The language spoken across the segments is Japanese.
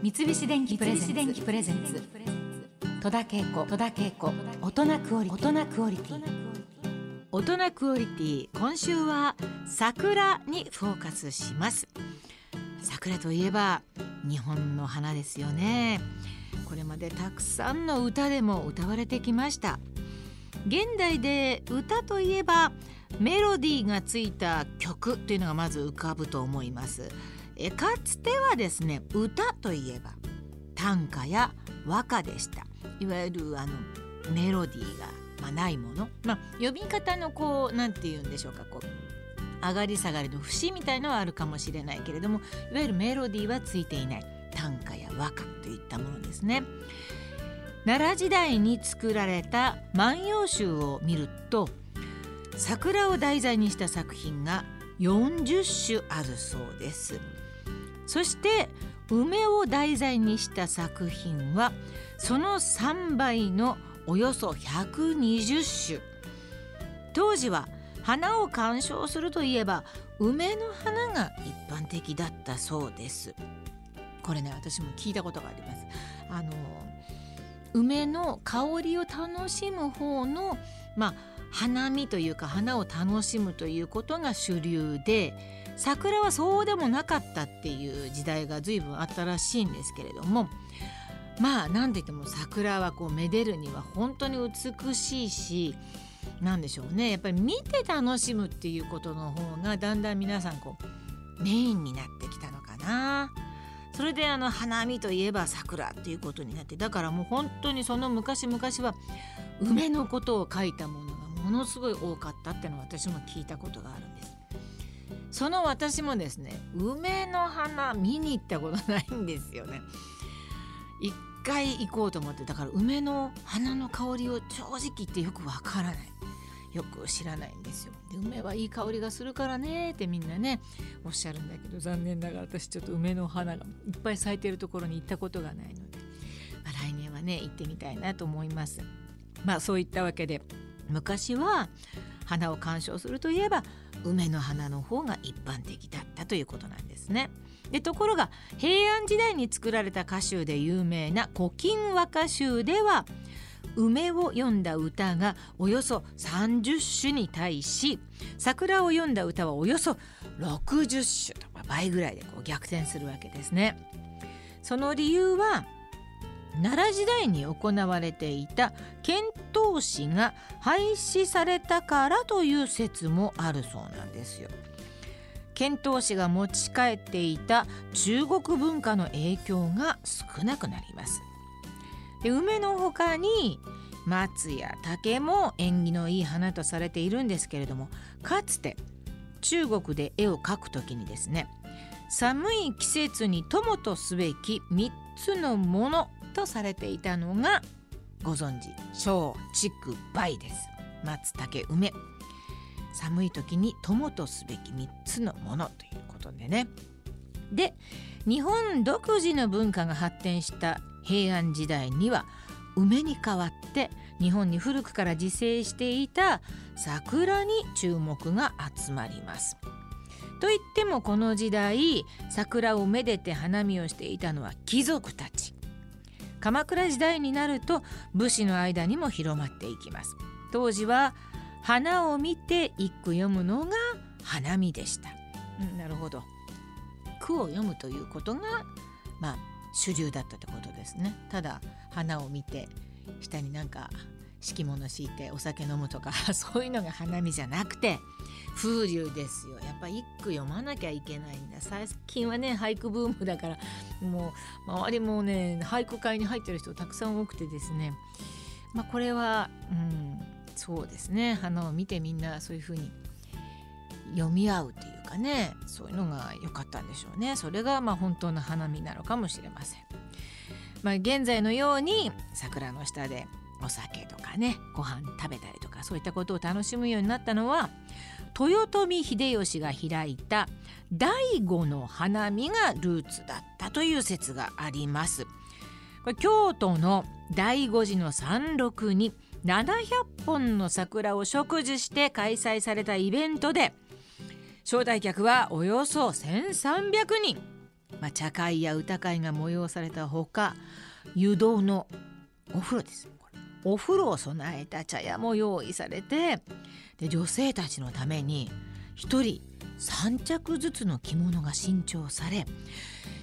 三菱電機プレゼンツ。戸田恵子。戸田恵子大人クオリティ。大人クオリティ。大人クオリティ今週は桜にフォーカスします。桜といえば日本の花ですよね。これまでたくさんの歌でも歌われてきました。現代で歌といえばメロディーがついた曲というのがまず浮かぶと思いますかつてはですね歌といえば短歌や和歌でした。いわゆるあのメロディーが、まあ、ないもの、まあ、読み方のこう何て言うんでしょうかこう上がり下がりの節みたいのはあるかもしれないけれどもいわゆるメロディーはついていない。短歌や和歌といったものですね。奈良時代に作られた「万葉集」を見ると桜を題材にした作品が40種あるそうです。そして梅を題材にした作品はその3倍のおよそ120種。当時は花を鑑賞するといえば梅の花が一般的だったそうです。これね私も聞いたことがあります。あの梅の香りを楽しむ方のまあ花見というか花を楽しむということが主流で桜はそうでもなかったっていう時代が随分あったらしいんですけれどもまあ何て言っても桜はこうめでるには本当に美しいし何でしょうねやっぱり見て楽しむっていうことの方がだんだん皆さんこうメインになってきたのかな。それであの花見といえば桜っていうことになってだからもう本当にその昔々は梅のことを書いたものものすごい多かったってのは私も聞いたことがあるんです。その私もですね梅の花見に行ったことないんですよね。一回行こうと思ってだから梅の花の香りを正直言ってよくわからないよく知らないんですよで梅はいい香りがするからねってみんなねおっしゃるんだけど残念ながら私ちょっと梅の花がいっぱい咲いてるところに行ったことがないので、まあ、来年はね行ってみたいなと思いますまあそういったわけで昔は花を鑑賞するといえば梅の花の方が一般的だったということなんですね。でところが平安時代に作られた歌集で有名な「古今和歌集」では梅を読んだ歌がおよそ30種に対し桜を読んだ歌はおよそ60種と倍ぐらいでこう逆転するわけですね。その理由は奈良時代に行われていた遣唐使が廃止されたからという説もあるそうなんですよ。遣唐使が持ち帰っていた中国文化の影響が少なくなります。で梅の他に松や竹も縁起のいい花とされているんですけれどもかつて中国で絵を描くときにですね寒い季節に友とすべき3つのものとされていたのがご存知小竹梅です。松茸梅。寒い時に友とすべき3つのものということでね。で日本独自の文化が発展した平安時代には梅に代わって日本に古くから自生していた桜に注目が集まります。といってもこの時代桜をめでて花見をしていたのは貴族たち。鎌倉時代になると武士の間にも広まっていきます。当時は花を見て一句読むのが花見でした、うん、なるほど。句を読むということがまあ主流だったってことですね。ただ花を見て下になんか敷物敷いてお酒飲むとか そういうのが花見じゃなくて風流ですよ。やっぱ一句読まなきゃいけないんだ。最近はね俳句ブームだからもう周りもね俳句会に入ってる人たくさん多くてですね。まあこれはうんそうですね。花を見てみんなそういうふうに読み合うというかねそういうのが良かったんでしょうね。それがまあ本当の花見なのかもしれません。まあ、現在のように桜の下でお酒とかねご飯食べたりとかそういったことを楽しむようになったのは豊臣秀吉が開いた醍醐の花見がルーツだったという説があります。これ京都の醍醐寺の山麓に700本の桜を植樹して開催されたイベントで招待客はおよそ1300人まあ、茶会や歌会が催されたほか湯道のお風呂ですお風呂を備えた茶屋も用意されてで女性たちのために1人3着ずつの着物が新調され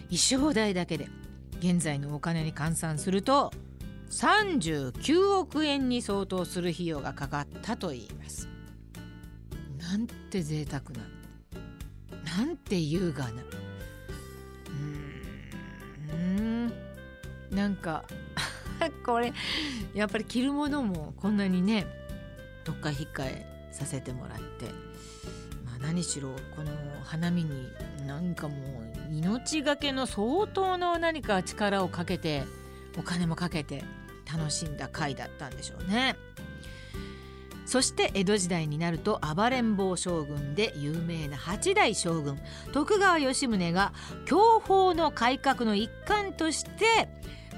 衣装代だけで現在のお金に換算すると39億円に相当する費用がかかったといいます。なんて贅沢ななんて優雅な。うーんなんかこれやっぱり着るものもこんなにねどっか引っかえさせてもらって、まあ、何しろこの花見になんかもう命がけの相当の何か力をかけてお金もかけて楽しんだ回だったんでしょうね。そして江戸時代になると暴れん坊将軍で有名な八代将軍徳川吉宗が享保の改革の一環として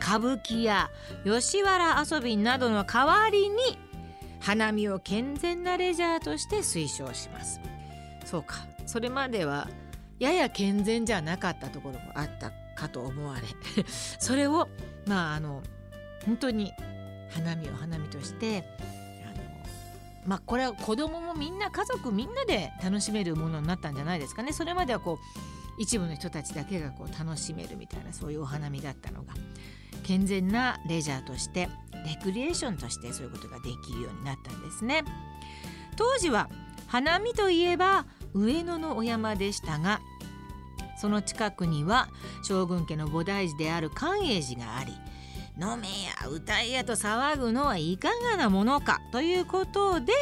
歌舞伎や吉原遊びなどの代わりに花見を健全なレジャーとして推奨します。そうか。それまではやや健全じゃなかったところもあったかと思われ。それをまああの本当に花見を花見としてあのまあこれは子供もみんな家族みんなで楽しめるものになったんじゃないですかね。それまではこう一部の人たちだけがこう楽しめるみたいなそういうお花見だったのが。健全なレジャーとしてレクリエーションとしてそういうことができるようになったんですね。当時は花見といえば上野のお山でしたがその近くには将軍家の菩提寺である寛永寺があり飲めや歌えやと騒ぐのはいかがなものかということで、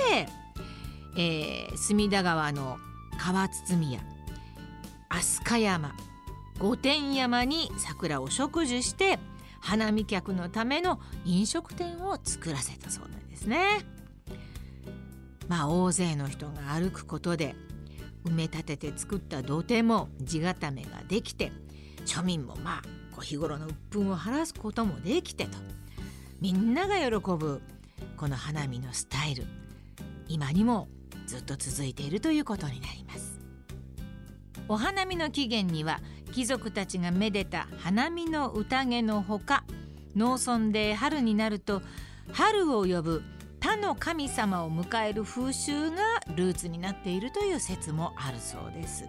えー、隅田川の川包や飛鳥山御殿山に桜を植樹して花見客のための飲食店を作らせたそうなんですね。まあ大勢の人が歩くことで埋め立てて作った土手も地固めができて庶民もまあこう日頃の鬱憤を晴らすこともできてとみんなが喜ぶこの花見のスタイル今にもずっと続いているということになりますお花見の起源には貴族たちがめでた花見の宴のほか農村で春になると春を呼ぶ他の神様を迎える風習がルーツになっているという説もあるそうです。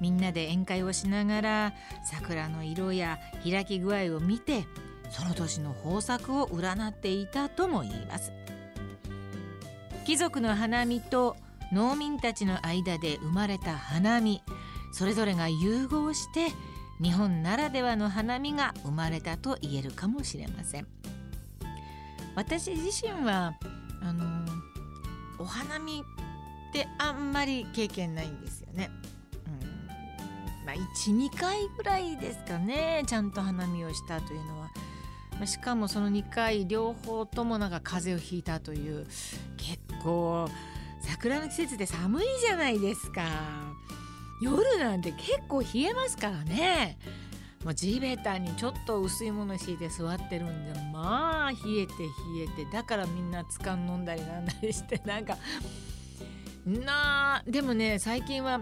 みんなで宴会をしながら桜の色や開き具合を見てその年の豊作を占っていたとも言います。貴族の花見と農民たちの間で生まれた花見それぞれが融合して日本ならではの花見が生まれたと言えるかもしれません。私自身はあのお花見ってあんまり経験ないんですよね、うん、まあ12回ぐらいですかねちゃんと花見をしたというのは、まあ、しかもその2回両方ともなんか風邪をひいたという結構桜の季節で寒いじゃないですか。夜なんて結構冷えますからねもう地べたにちょっと薄いもの敷いて座ってるんでまあ冷えて冷えてだからみんなつかん飲んだりなんだりしてなんかなあでもね最近は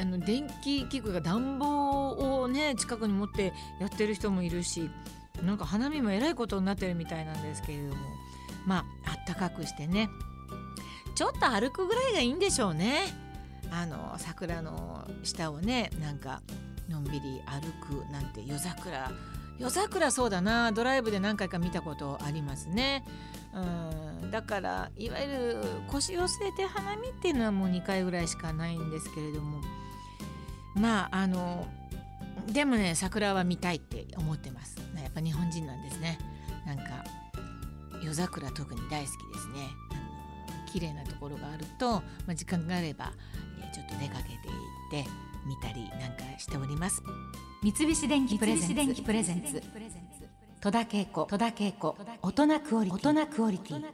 あの電気器具が暖房をね近くに持ってやってる人もいるしなんか花見もえらいことになってるみたいなんですけれどもまああったかくしてねちょっと歩くぐらいがいいんでしょうね。あの桜の下をねなんかのんびり歩くなんて夜桜。夜桜そうだな。ドライブで何回か見たことありますね。うん。だからいわゆる腰を据えて花見っていうのはもう2回ぐらいしかないんですけれども。まああのでもね桜は見たいって思ってます。やっぱ日本人なんですね。なんか夜桜特に大好きですね。綺麗なところがあると、まあ、時間があればちょっと出かけていって見たりなんかしております。三菱電機プレゼンツ。戸田恵子。大人クオリティ